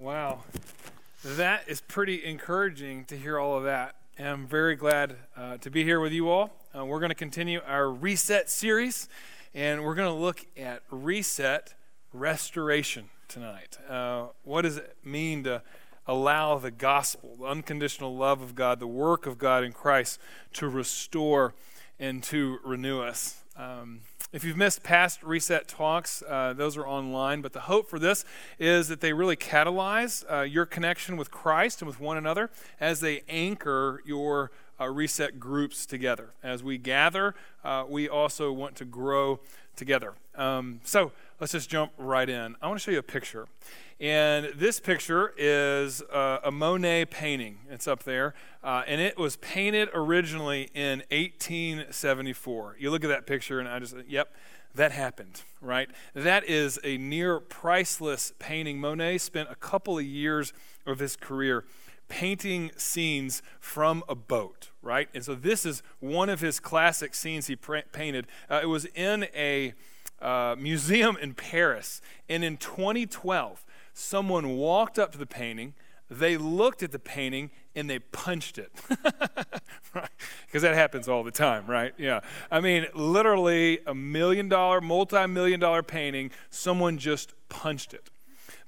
Wow. That is pretty encouraging to hear all of that. And I'm very glad uh, to be here with you all. Uh, we're going to continue our reset series, and we're going to look at reset restoration tonight. Uh, what does it mean to allow the gospel, the unconditional love of God, the work of God in Christ to restore and to renew us? Um, if you've missed past reset talks, uh, those are online. But the hope for this is that they really catalyze uh, your connection with Christ and with one another as they anchor your uh, reset groups together. As we gather, uh, we also want to grow together. Um, so let's just jump right in. I want to show you a picture. And this picture is uh, a Monet painting. It's up there. Uh, and it was painted originally in 1874. You look at that picture, and I just, yep, that happened, right? That is a near priceless painting. Monet spent a couple of years of his career painting scenes from a boat, right? And so this is one of his classic scenes he painted. Uh, it was in a uh, museum in Paris. And in 2012, someone walked up to the painting, they looked at the painting, and they punched it. right? Because that happens all the time, right? Yeah. I mean, literally a million dollar, multi million dollar painting, someone just punched it.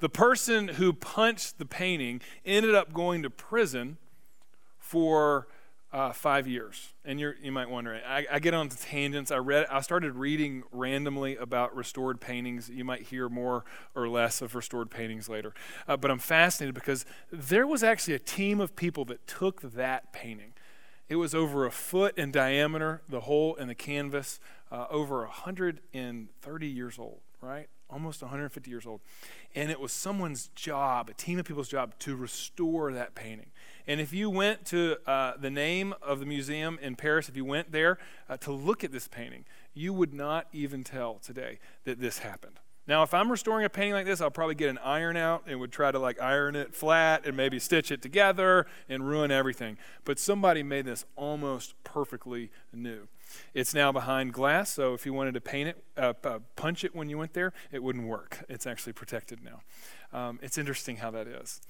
The person who punched the painting ended up going to prison for uh, five years. And you you might wonder, I, I, get on tangents. I read, I started reading randomly about restored paintings. You might hear more or less of restored paintings later. Uh, but I'm fascinated because there was actually a team of people that took that painting. It was over a foot in diameter, the hole in the canvas, uh, over 130 years old, right? Almost 150 years old. And it was someone's job, a team of people's job, to restore that painting. And if you went to uh, the name of the museum in Paris, if you went there uh, to look at this painting, you would not even tell today that this happened. Now, if I'm restoring a painting like this, I'll probably get an iron out and would try to like iron it flat and maybe stitch it together and ruin everything. But somebody made this almost perfectly new. It's now behind glass, so if you wanted to paint it, uh, uh, punch it when you went there, it wouldn't work. It's actually protected now. Um, it's interesting how that is.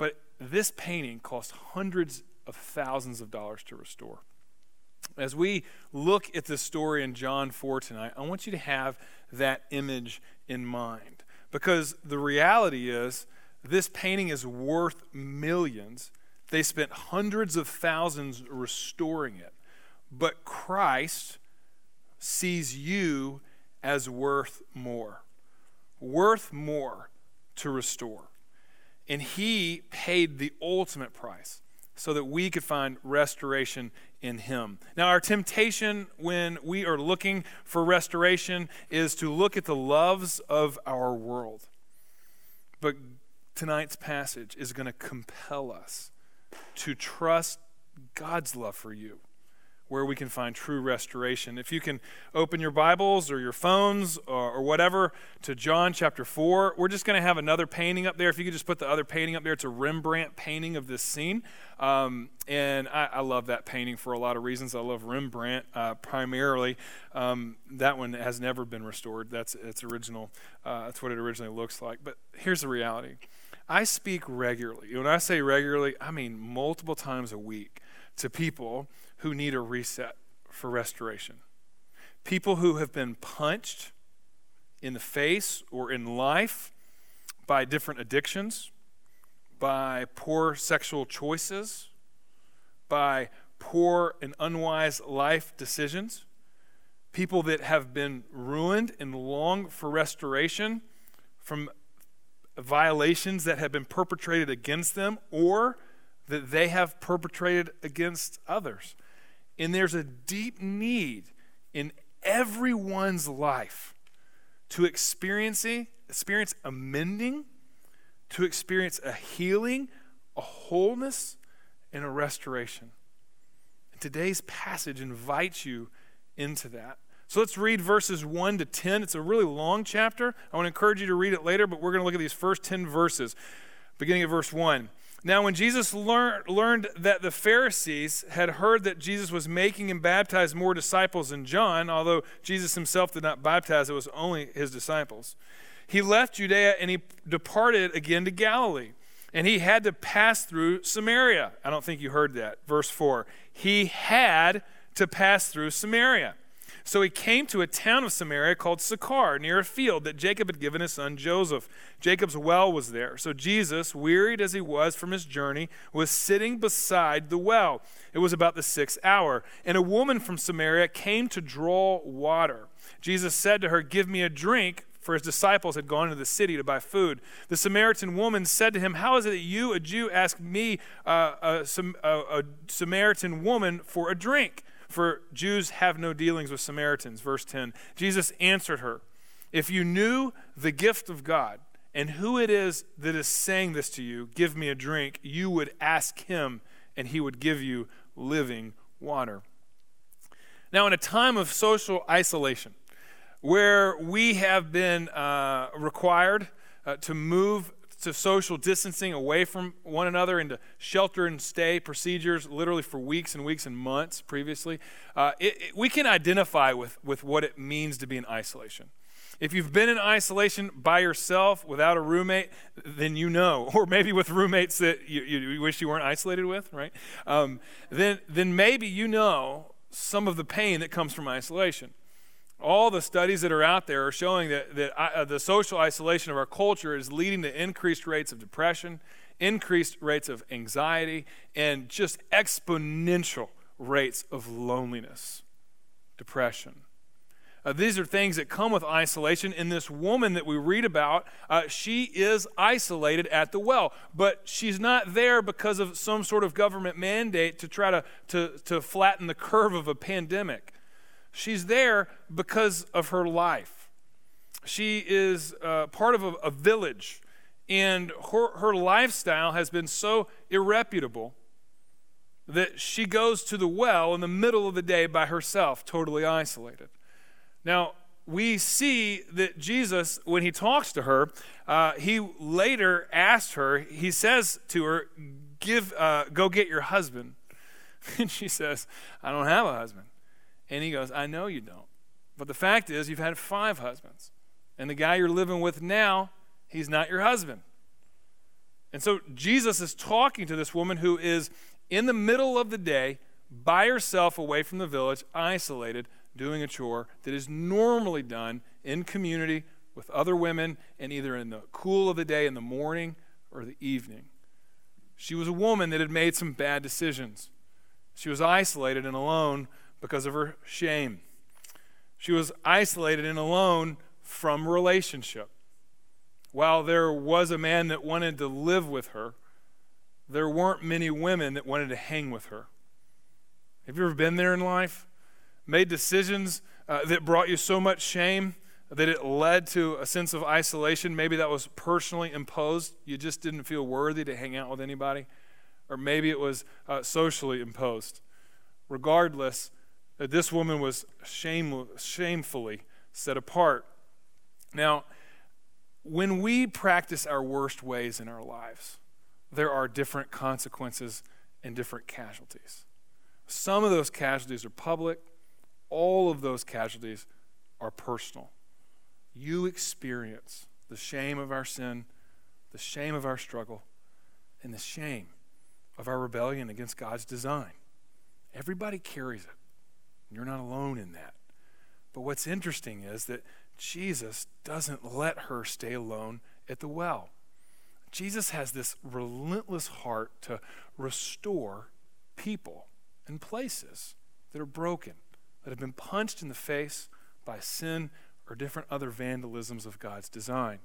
But this painting cost hundreds of thousands of dollars to restore. As we look at this story in John 4 tonight, I want you to have that image in mind. Because the reality is, this painting is worth millions. They spent hundreds of thousands restoring it. But Christ sees you as worth more, worth more to restore. And he paid the ultimate price so that we could find restoration in him. Now, our temptation when we are looking for restoration is to look at the loves of our world. But tonight's passage is going to compel us to trust God's love for you where we can find true restoration. If you can open your Bibles or your phones or, or whatever to John chapter 4, we're just going to have another painting up there. If you could just put the other painting up there, it's a Rembrandt painting of this scene. Um, and I, I, love that painting for a lot of reasons. I love Rembrandt uh, primarily. Um, that one has never been restored. That's its original. Uh, that's what it originally looks like. But here's the reality. I speak regularly. When I say regularly, I mean multiple times a week to people who need a reset for restoration. People who have been punched in the face or in life by different addictions, by poor sexual choices, by poor and unwise life decisions. People that have been ruined and long for restoration from violations that have been perpetrated against them or that they have perpetrated against others. And there's a deep need in everyone's life to experience, experience a mending, to experience a healing, a wholeness, and a restoration. And today's passage invites you into that. So let's read verses 1 to 10. It's a really long chapter. I want to encourage you to read it later, but we're going to look at these first 10 verses, beginning at verse 1. Now, when Jesus lear- learned that the Pharisees had heard that Jesus was making and baptizing more disciples than John, although Jesus himself did not baptize, it was only his disciples, he left Judea and he departed again to Galilee. and he had to pass through Samaria. I don't think you heard that. Verse 4. He had to pass through Samaria. So he came to a town of Samaria called Sychar, near a field that Jacob had given his son Joseph. Jacob's well was there. So Jesus, wearied as he was from his journey, was sitting beside the well. It was about the sixth hour. And a woman from Samaria came to draw water. Jesus said to her, Give me a drink for his disciples had gone into the city to buy food. The Samaritan woman said to him, How is it that you, a Jew, ask me, uh, a, a, a Samaritan woman, for a drink? For Jews have no dealings with Samaritans. Verse 10. Jesus answered her, If you knew the gift of God and who it is that is saying this to you, give me a drink, you would ask him, and he would give you living water. Now, in a time of social isolation, where we have been uh, required uh, to move to social distancing away from one another into shelter and stay procedures literally for weeks and weeks and months previously, uh, it, it, we can identify with, with what it means to be in isolation. If you've been in isolation by yourself without a roommate, then you know, or maybe with roommates that you, you wish you weren't isolated with, right? Um, then, then maybe you know some of the pain that comes from isolation all the studies that are out there are showing that, that uh, the social isolation of our culture is leading to increased rates of depression, increased rates of anxiety, and just exponential rates of loneliness, depression. Uh, these are things that come with isolation. And this woman that we read about, uh, she is isolated at the well. But she's not there because of some sort of government mandate to try to, to, to flatten the curve of a pandemic. She's there because of her life. She is uh, part of a, a village, and her, her lifestyle has been so irreputable that she goes to the well in the middle of the day by herself, totally isolated. Now, we see that Jesus, when he talks to her, uh, he later asked her, he says to her, Give, uh, Go get your husband. And she says, I don't have a husband. And he goes, I know you don't. But the fact is, you've had five husbands. And the guy you're living with now, he's not your husband. And so Jesus is talking to this woman who is in the middle of the day, by herself, away from the village, isolated, doing a chore that is normally done in community with other women and either in the cool of the day in the morning or the evening. She was a woman that had made some bad decisions. She was isolated and alone because of her shame. She was isolated and alone from relationship. While there was a man that wanted to live with her, there weren't many women that wanted to hang with her. Have you ever been there in life? Made decisions uh, that brought you so much shame that it led to a sense of isolation? Maybe that was personally imposed. You just didn't feel worthy to hang out with anybody. Or maybe it was uh, socially imposed. Regardless, that this woman was shame, shamefully set apart. Now, when we practice our worst ways in our lives, there are different consequences and different casualties. Some of those casualties are public, all of those casualties are personal. You experience the shame of our sin, the shame of our struggle, and the shame of our rebellion against God's design. Everybody carries it. You're not alone in that. But what's interesting is that Jesus doesn't let her stay alone at the well. Jesus has this relentless heart to restore people and places that are broken, that have been punched in the face by sin or different other vandalisms of God's design.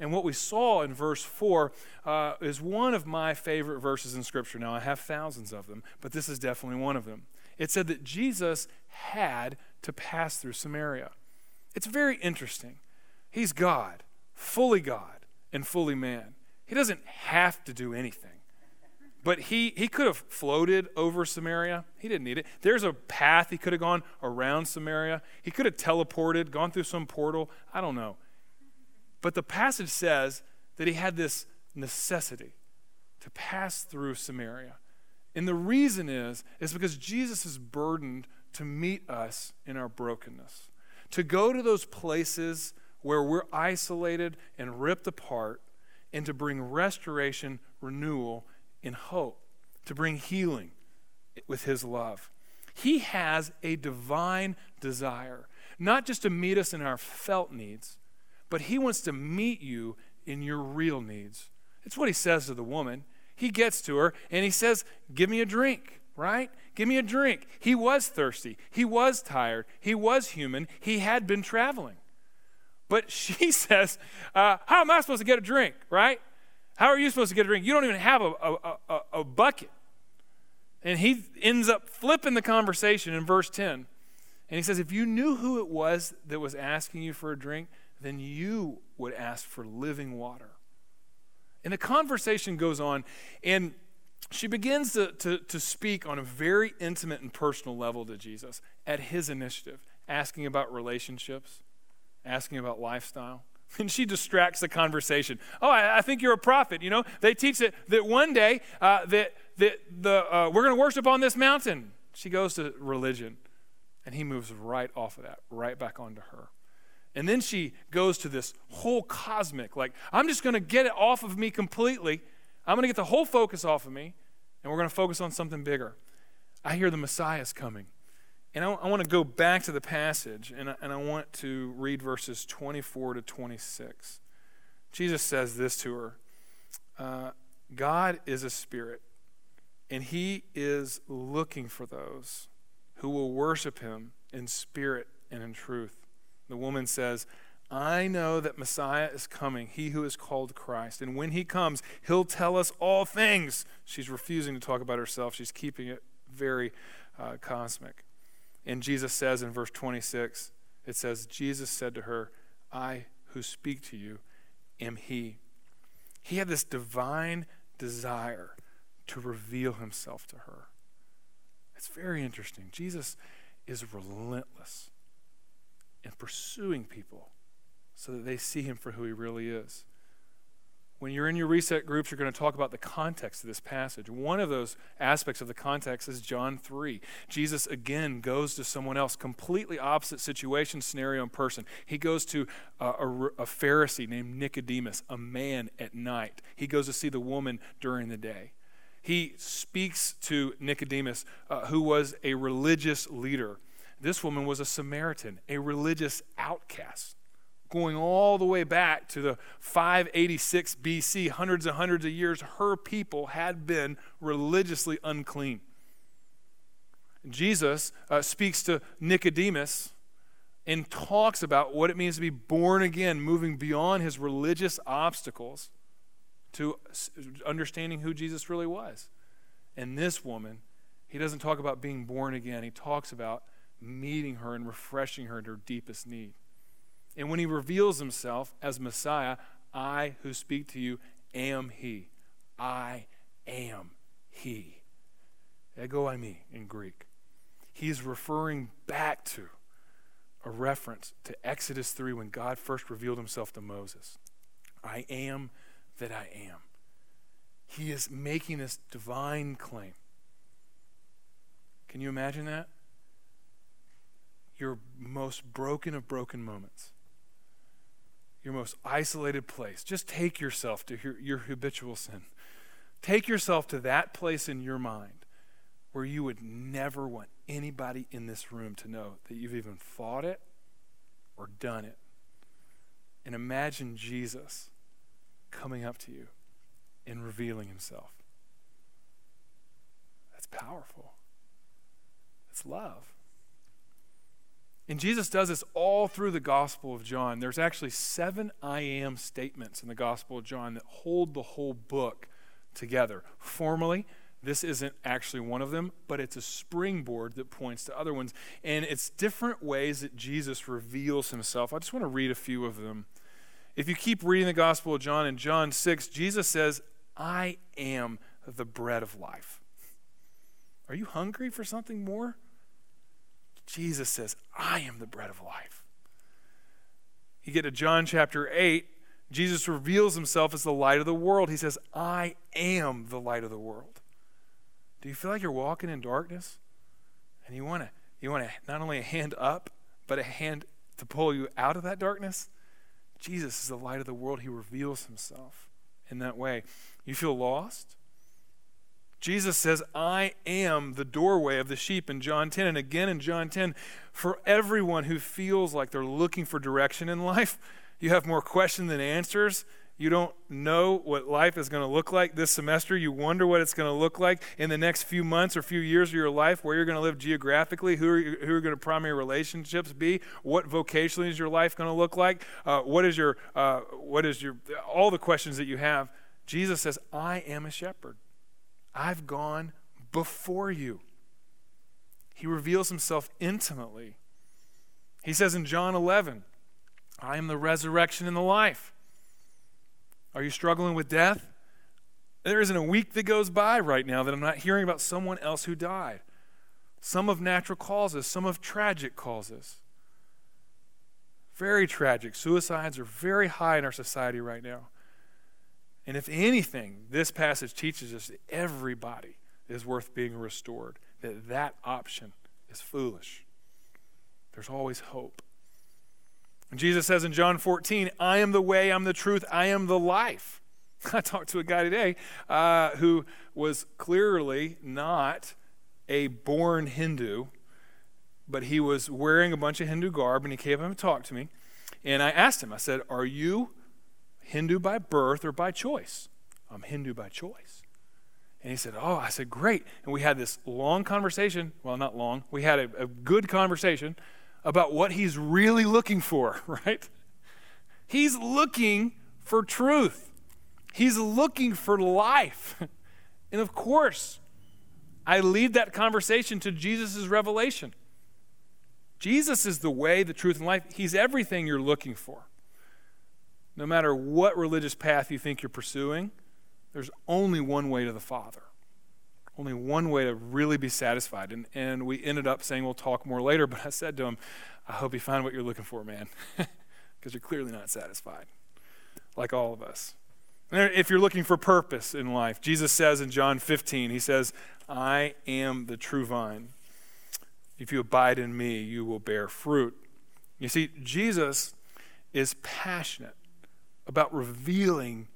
And what we saw in verse 4 uh, is one of my favorite verses in Scripture. Now, I have thousands of them, but this is definitely one of them it said that Jesus had to pass through Samaria. It's very interesting. He's God, fully God, and fully man. He doesn't have to do anything. But he, he could have floated over Samaria. He didn't need it. There's a path he could have gone around Samaria. He could have teleported, gone through some portal. I don't know. But the passage says that he had this necessity to pass through Samaria. And the reason is, is because Jesus is burdened to meet us in our brokenness, to go to those places where we're isolated and ripped apart, and to bring restoration, renewal, and hope, to bring healing with his love. He has a divine desire, not just to meet us in our felt needs, but he wants to meet you in your real needs. It's what he says to the woman. He gets to her and he says, Give me a drink, right? Give me a drink. He was thirsty. He was tired. He was human. He had been traveling. But she says, uh, How am I supposed to get a drink, right? How are you supposed to get a drink? You don't even have a, a, a, a bucket. And he ends up flipping the conversation in verse 10. And he says, If you knew who it was that was asking you for a drink, then you would ask for living water. And the conversation goes on, and she begins to, to, to speak on a very intimate and personal level to Jesus at his initiative, asking about relationships, asking about lifestyle. And she distracts the conversation. Oh, I, I think you're a prophet. You know, they teach that, that one day uh, that, that the, uh, we're going to worship on this mountain. She goes to religion, and he moves right off of that, right back onto her. And then she goes to this whole cosmic, like, I'm just going to get it off of me completely. I'm going to get the whole focus off of me, and we're going to focus on something bigger. I hear the Messiah is coming. And I, I want to go back to the passage, and I, and I want to read verses 24 to 26. Jesus says this to her uh, God is a spirit, and he is looking for those who will worship him in spirit and in truth. The woman says, I know that Messiah is coming, he who is called Christ. And when he comes, he'll tell us all things. She's refusing to talk about herself, she's keeping it very uh, cosmic. And Jesus says in verse 26, it says, Jesus said to her, I who speak to you am he. He had this divine desire to reveal himself to her. It's very interesting. Jesus is relentless and pursuing people so that they see him for who he really is. When you're in your reset groups, you're going to talk about the context of this passage. One of those aspects of the context is John 3. Jesus again goes to someone else, completely opposite situation, scenario, and person. He goes to a, a, a Pharisee named Nicodemus, a man at night. He goes to see the woman during the day. He speaks to Nicodemus, uh, who was a religious leader. This woman was a Samaritan, a religious outcast, going all the way back to the 586 BC, hundreds and hundreds of years. Her people had been religiously unclean. Jesus uh, speaks to Nicodemus and talks about what it means to be born again, moving beyond his religious obstacles to understanding who Jesus really was. And this woman, he doesn't talk about being born again, he talks about meeting her and refreshing her in her deepest need. And when he reveals himself as Messiah, I who speak to you am he. I am he. Ego eimi in Greek. He's referring back to a reference to Exodus 3 when God first revealed himself to Moses. I am that I am. He is making this divine claim. Can you imagine that? Your most broken of broken moments, your most isolated place. Just take yourself to your, your habitual sin. Take yourself to that place in your mind where you would never want anybody in this room to know that you've even thought it or done it. And imagine Jesus coming up to you and revealing himself. That's powerful. That's love. And Jesus does this all through the Gospel of John. There's actually seven I am statements in the Gospel of John that hold the whole book together. Formally, this isn't actually one of them, but it's a springboard that points to other ones. And it's different ways that Jesus reveals himself. I just want to read a few of them. If you keep reading the Gospel of John, in John 6, Jesus says, I am the bread of life. Are you hungry for something more? Jesus says, I am the bread of life. You get to John chapter 8, Jesus reveals himself as the light of the world. He says, I am the light of the world. Do you feel like you're walking in darkness? And you want to you want to not only a hand up, but a hand to pull you out of that darkness? Jesus is the light of the world. He reveals himself. in that way. You feel lost? Jesus says, I am the doorway of the sheep in John 10. And again in John 10, for everyone who feels like they're looking for direction in life, you have more questions than answers. You don't know what life is going to look like this semester. You wonder what it's going to look like in the next few months or few years of your life, where you're going to live geographically, who are, you, who are going to primary relationships be, what vocationally is your life going to look like, uh, what is your, uh, what is your, all the questions that you have. Jesus says, I am a shepherd. I've gone before you. He reveals himself intimately. He says in John 11, I am the resurrection and the life. Are you struggling with death? There isn't a week that goes by right now that I'm not hearing about someone else who died. Some of natural causes, some of tragic causes. Very tragic. Suicides are very high in our society right now. And if anything, this passage teaches us that everybody is worth being restored, that that option is foolish. There's always hope. And Jesus says in John 14, I am the way, I'm the truth, I am the life. I talked to a guy today uh, who was clearly not a born Hindu, but he was wearing a bunch of Hindu garb, and he came up and talked to me. And I asked him, I said, Are you Hindu by birth or by choice? I'm Hindu by choice. And he said, Oh, I said, Great. And we had this long conversation. Well, not long. We had a, a good conversation about what he's really looking for, right? He's looking for truth, he's looking for life. And of course, I lead that conversation to Jesus' revelation. Jesus is the way, the truth, and life. He's everything you're looking for. No matter what religious path you think you're pursuing, there's only one way to the Father. Only one way to really be satisfied. And, and we ended up saying we'll talk more later, but I said to him, I hope you find what you're looking for, man, because you're clearly not satisfied, like all of us. And if you're looking for purpose in life, Jesus says in John 15, He says, I am the true vine. If you abide in me, you will bear fruit. You see, Jesus is passionate about revealing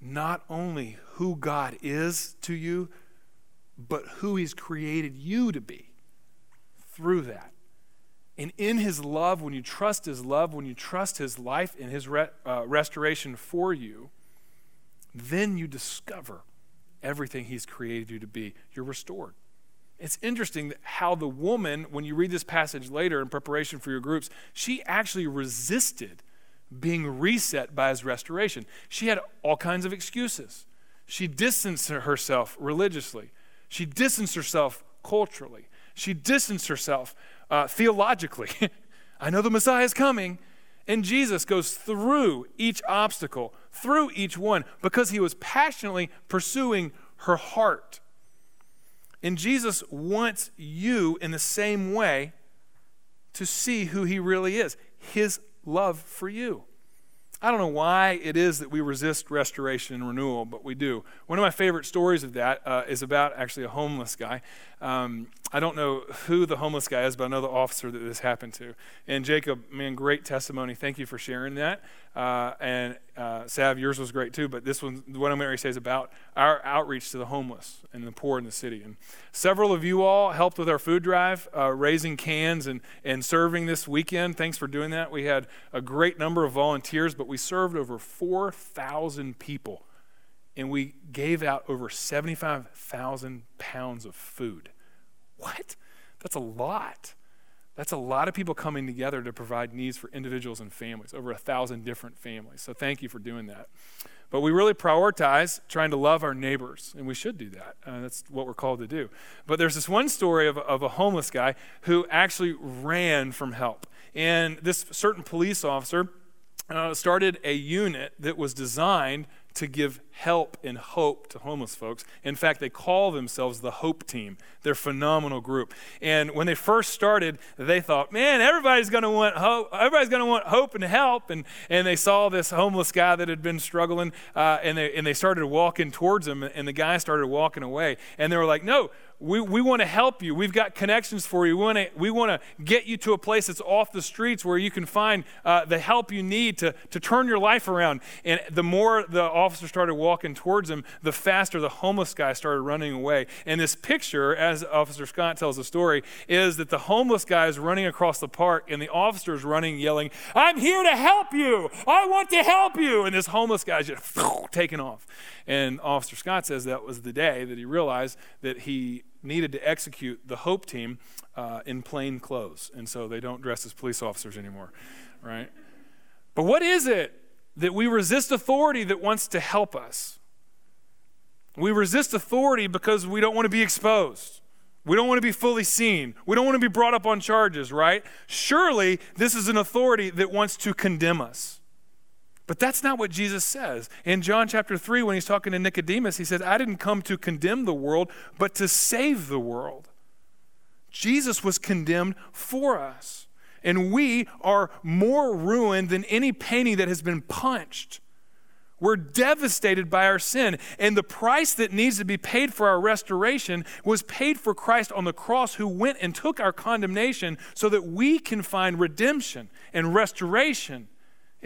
not only who God is to you, but who He's created you to be through that. And in His love, when you trust His love, when you trust His life and His re- uh, restoration for you, then you discover everything He's created you to be. You're restored. It's interesting how the woman, when you read this passage later in preparation for your groups, she actually resisted being reset by his restoration. She had all kinds of excuses. She distanced herself religiously. She distanced herself culturally. She distanced herself uh, theologically. I know the Messiah is coming. And Jesus goes through each obstacle, through each one, because he was passionately pursuing her heart. And Jesus wants you in the same way to see who he really is his love for you. I don't know why it is that we resist restoration and renewal, but we do. One of my favorite stories of that uh, is about actually a homeless guy. Um, I don't know who the homeless guy is, but I know the officer that this happened to. And Jacob, man, great testimony. Thank you for sharing that. Uh, and uh, Sav, yours was great too. But this one, what I'm going to say is about our outreach to the homeless and the poor in the city. And several of you all helped with our food drive, uh, raising cans and, and serving this weekend. Thanks for doing that. We had a great number of volunteers, but we served over 4,000 people. And we gave out over 75,000 pounds of food. What? That's a lot. That's a lot of people coming together to provide needs for individuals and families, over a thousand different families. So thank you for doing that. But we really prioritize trying to love our neighbors, and we should do that. Uh, that's what we're called to do. But there's this one story of, of a homeless guy who actually ran from help. And this certain police officer uh, started a unit that was designed to give help and hope to homeless folks. In fact, they call themselves the Hope Team. They're a phenomenal group. And when they first started, they thought, man, everybody's going to want hope. Everybody's going to want hope and help. And, and they saw this homeless guy that had been struggling, uh, and, they, and they started walking towards him, and the guy started walking away. And they were like, no, we, we want to help you. We've got connections for you. We want to we want to get you to a place that's off the streets where you can find uh, the help you need to, to turn your life around. And the more the officer started walking towards him, the faster the homeless guy started running away. And this picture, as Officer Scott tells the story, is that the homeless guy is running across the park and the officer is running, yelling, I'm here to help you. I want to help you. And this homeless guy is just taking off. And Officer Scott says that was the day that he realized that he needed to execute the Hope team uh, in plain clothes. And so they don't dress as police officers anymore, right? But what is it that we resist authority that wants to help us? We resist authority because we don't want to be exposed. We don't want to be fully seen. We don't want to be brought up on charges, right? Surely this is an authority that wants to condemn us. But that's not what Jesus says. In John chapter 3, when he's talking to Nicodemus, he says, I didn't come to condemn the world, but to save the world. Jesus was condemned for us. And we are more ruined than any painting that has been punched. We're devastated by our sin. And the price that needs to be paid for our restoration was paid for Christ on the cross, who went and took our condemnation so that we can find redemption and restoration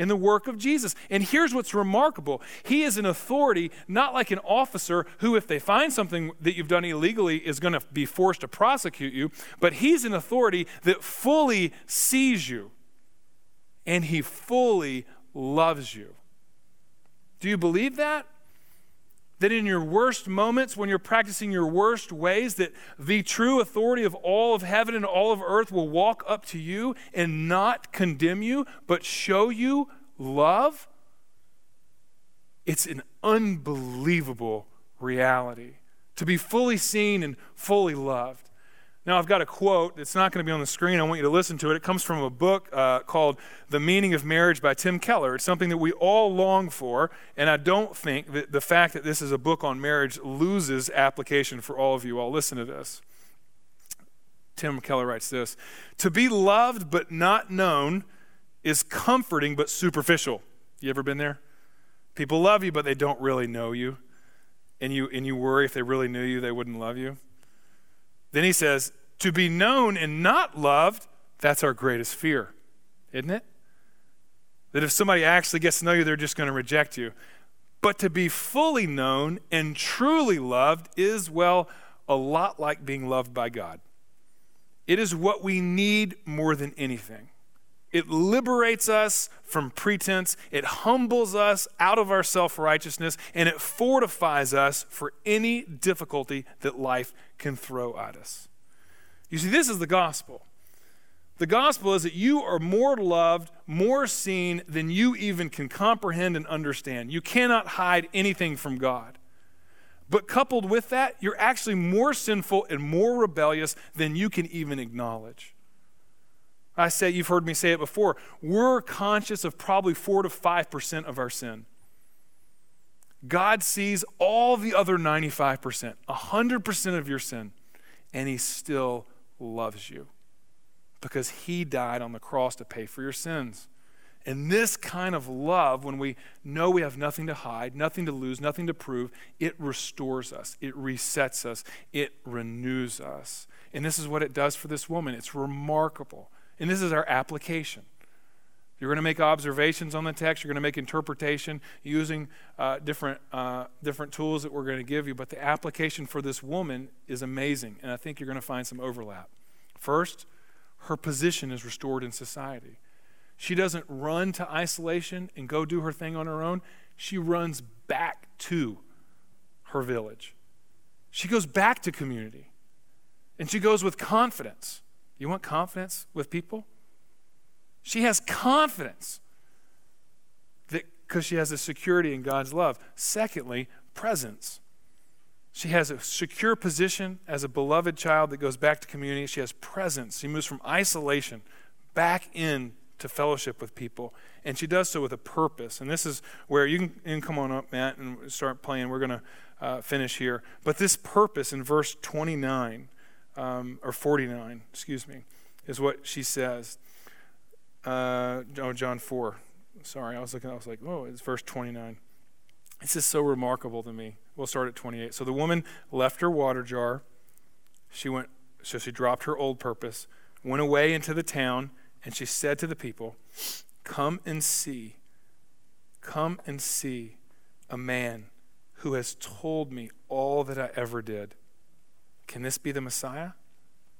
in the work of Jesus. And here's what's remarkable He is an authority, not like an officer who, if they find something that you've done illegally, is going to be forced to prosecute you, but He's an authority that fully sees you and He fully loves you. Do you believe that? That in your worst moments, when you're practicing your worst ways, that the true authority of all of heaven and all of earth will walk up to you and not condemn you, but show you love? It's an unbelievable reality to be fully seen and fully loved. Now, I've got a quote. It's not going to be on the screen. I want you to listen to it. It comes from a book uh, called The Meaning of Marriage by Tim Keller. It's something that we all long for, and I don't think that the fact that this is a book on marriage loses application for all of you all. Listen to this. Tim Keller writes this To be loved but not known is comforting but superficial. You ever been there? People love you, but they don't really know you. And you, and you worry if they really knew you, they wouldn't love you. Then he says, to be known and not loved, that's our greatest fear, isn't it? That if somebody actually gets to know you, they're just going to reject you. But to be fully known and truly loved is, well, a lot like being loved by God. It is what we need more than anything. It liberates us from pretense. It humbles us out of our self righteousness, and it fortifies us for any difficulty that life can throw at us. You see, this is the gospel. The gospel is that you are more loved, more seen than you even can comprehend and understand. You cannot hide anything from God. But coupled with that, you're actually more sinful and more rebellious than you can even acknowledge. I say, you've heard me say it before, we're conscious of probably 4 to 5% of our sin. God sees all the other 95%, 100% of your sin, and He still loves you because He died on the cross to pay for your sins. And this kind of love, when we know we have nothing to hide, nothing to lose, nothing to prove, it restores us, it resets us, it renews us. And this is what it does for this woman. It's remarkable. And this is our application. You're going to make observations on the text. You're going to make interpretation using uh, different, uh, different tools that we're going to give you. But the application for this woman is amazing. And I think you're going to find some overlap. First, her position is restored in society. She doesn't run to isolation and go do her thing on her own. She runs back to her village. She goes back to community. And she goes with confidence. You want confidence with people? She has confidence because she has a security in God's love. Secondly, presence. She has a secure position as a beloved child that goes back to community. She has presence. She moves from isolation back in to fellowship with people. And she does so with a purpose. And this is where you can, you can come on up, Matt, and start playing. We're going to uh, finish here. But this purpose in verse 29 um, or 49, excuse me, is what she says. Uh, oh, John 4. Sorry, I was looking, I was like, oh, it's verse 29. This is so remarkable to me. We'll start at 28. So the woman left her water jar. She went, so she dropped her old purpose, went away into the town, and she said to the people, Come and see, come and see a man who has told me all that I ever did. Can this be the Messiah?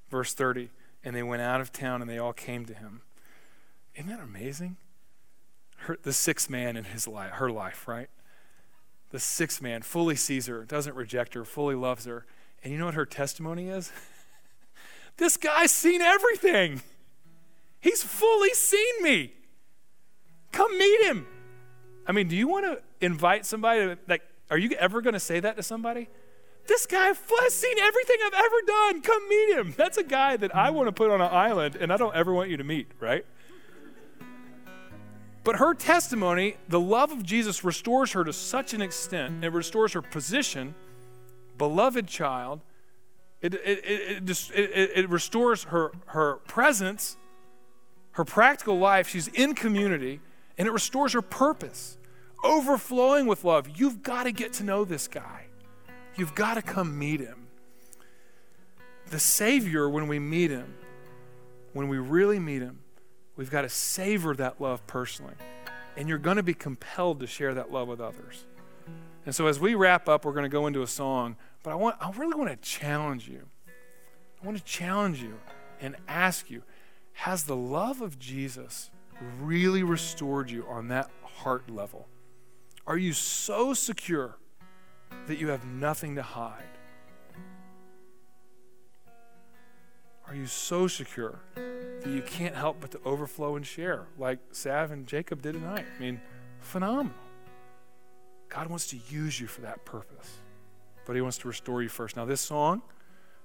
Verse 30 And they went out of town and they all came to him. Isn't that amazing? Her, the sixth man in his life, her life, right? The sixth man fully sees her, doesn't reject her, fully loves her. And you know what her testimony is? this guy's seen everything. He's fully seen me. Come meet him. I mean, do you want to invite somebody to, like, are you ever going to say that to somebody? This guy has seen everything I've ever done. Come meet him. That's a guy that I want to put on an island and I don't ever want you to meet, right? But her testimony, the love of Jesus restores her to such an extent, it restores her position, beloved child. It, it, it, it, it, restores her, her presence, her practical life. She's in community, and it restores her purpose, overflowing with love. You've got to get to know this guy, you've got to come meet him. The Savior, when we meet him, when we really meet him, We've got to savor that love personally. And you're going to be compelled to share that love with others. And so as we wrap up, we're going to go into a song, but I want I really want to challenge you. I want to challenge you and ask you, has the love of Jesus really restored you on that heart level? Are you so secure that you have nothing to hide? Are you so secure that you can't help but to overflow and share, like Sav and Jacob did tonight? I mean, phenomenal. God wants to use you for that purpose, but He wants to restore you first. Now, this song,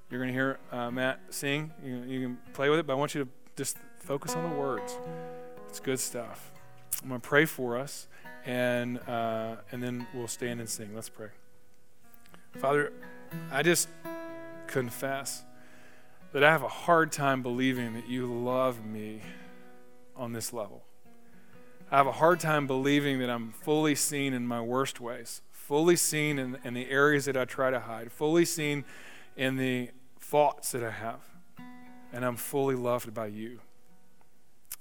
you're going to hear uh, Matt sing. You, you can play with it, but I want you to just focus on the words. It's good stuff. I'm going to pray for us, and, uh, and then we'll stand and sing. Let's pray. Father, I just confess that I have a hard time believing that you love me on this level. I have a hard time believing that I'm fully seen in my worst ways, fully seen in, in the areas that I try to hide, fully seen in the thoughts that I have, and I'm fully loved by you.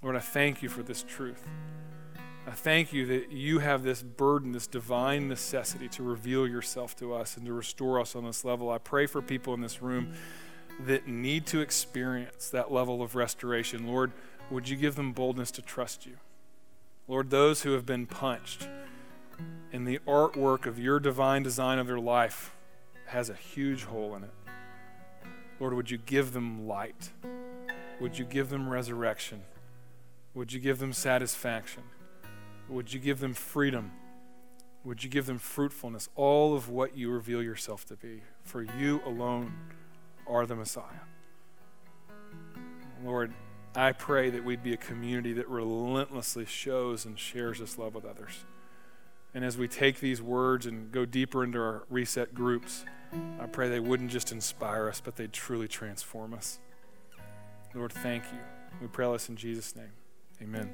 Lord, I thank you for this truth. I thank you that you have this burden, this divine necessity to reveal yourself to us and to restore us on this level. I pray for people in this room that need to experience that level of restoration. Lord, would you give them boldness to trust you? Lord, those who have been punched in the artwork of your divine design of their life has a huge hole in it. Lord, would you give them light? Would you give them resurrection? Would you give them satisfaction? Would you give them freedom? Would you give them fruitfulness? All of what you reveal yourself to be for you alone are the Messiah. Lord, I pray that we'd be a community that relentlessly shows and shares this love with others. And as we take these words and go deeper into our reset groups, I pray they wouldn't just inspire us, but they'd truly transform us. Lord, thank you. We pray this in Jesus' name. Amen.